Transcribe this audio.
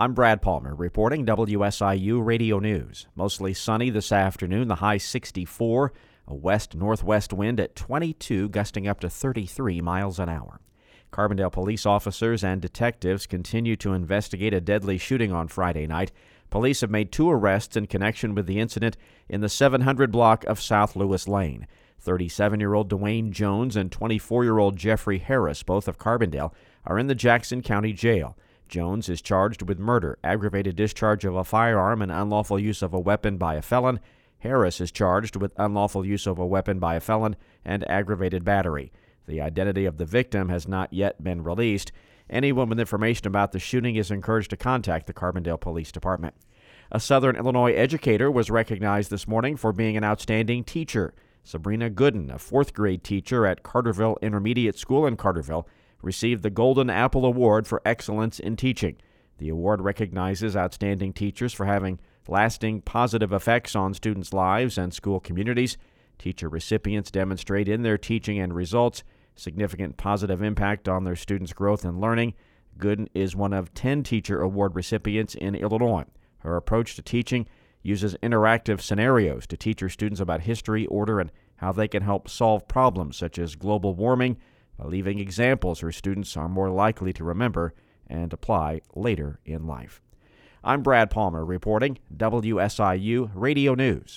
I'm Brad Palmer reporting WSIU Radio News. Mostly sunny this afternoon, the high 64, a west northwest wind at 22, gusting up to 33 miles an hour. Carbondale police officers and detectives continue to investigate a deadly shooting on Friday night. Police have made two arrests in connection with the incident in the 700 block of South Lewis Lane. 37 year old Dwayne Jones and 24 year old Jeffrey Harris, both of Carbondale, are in the Jackson County Jail. Jones is charged with murder, aggravated discharge of a firearm, and unlawful use of a weapon by a felon. Harris is charged with unlawful use of a weapon by a felon and aggravated battery. The identity of the victim has not yet been released. Anyone with information about the shooting is encouraged to contact the Carbondale Police Department. A Southern Illinois educator was recognized this morning for being an outstanding teacher. Sabrina Gooden, a fourth grade teacher at Carterville Intermediate School in Carterville, received the Golden Apple Award for Excellence in Teaching. The award recognizes outstanding teachers for having lasting positive effects on students' lives and school communities. Teacher recipients demonstrate in their teaching and results significant positive impact on their students' growth and learning. Gooden is one of 10 teacher award recipients in Illinois. Her approach to teaching uses interactive scenarios to teach her students about history, order, and how they can help solve problems such as global warming, by leaving examples her students are more likely to remember and apply later in life. I'm Brad Palmer reporting WSIU Radio News.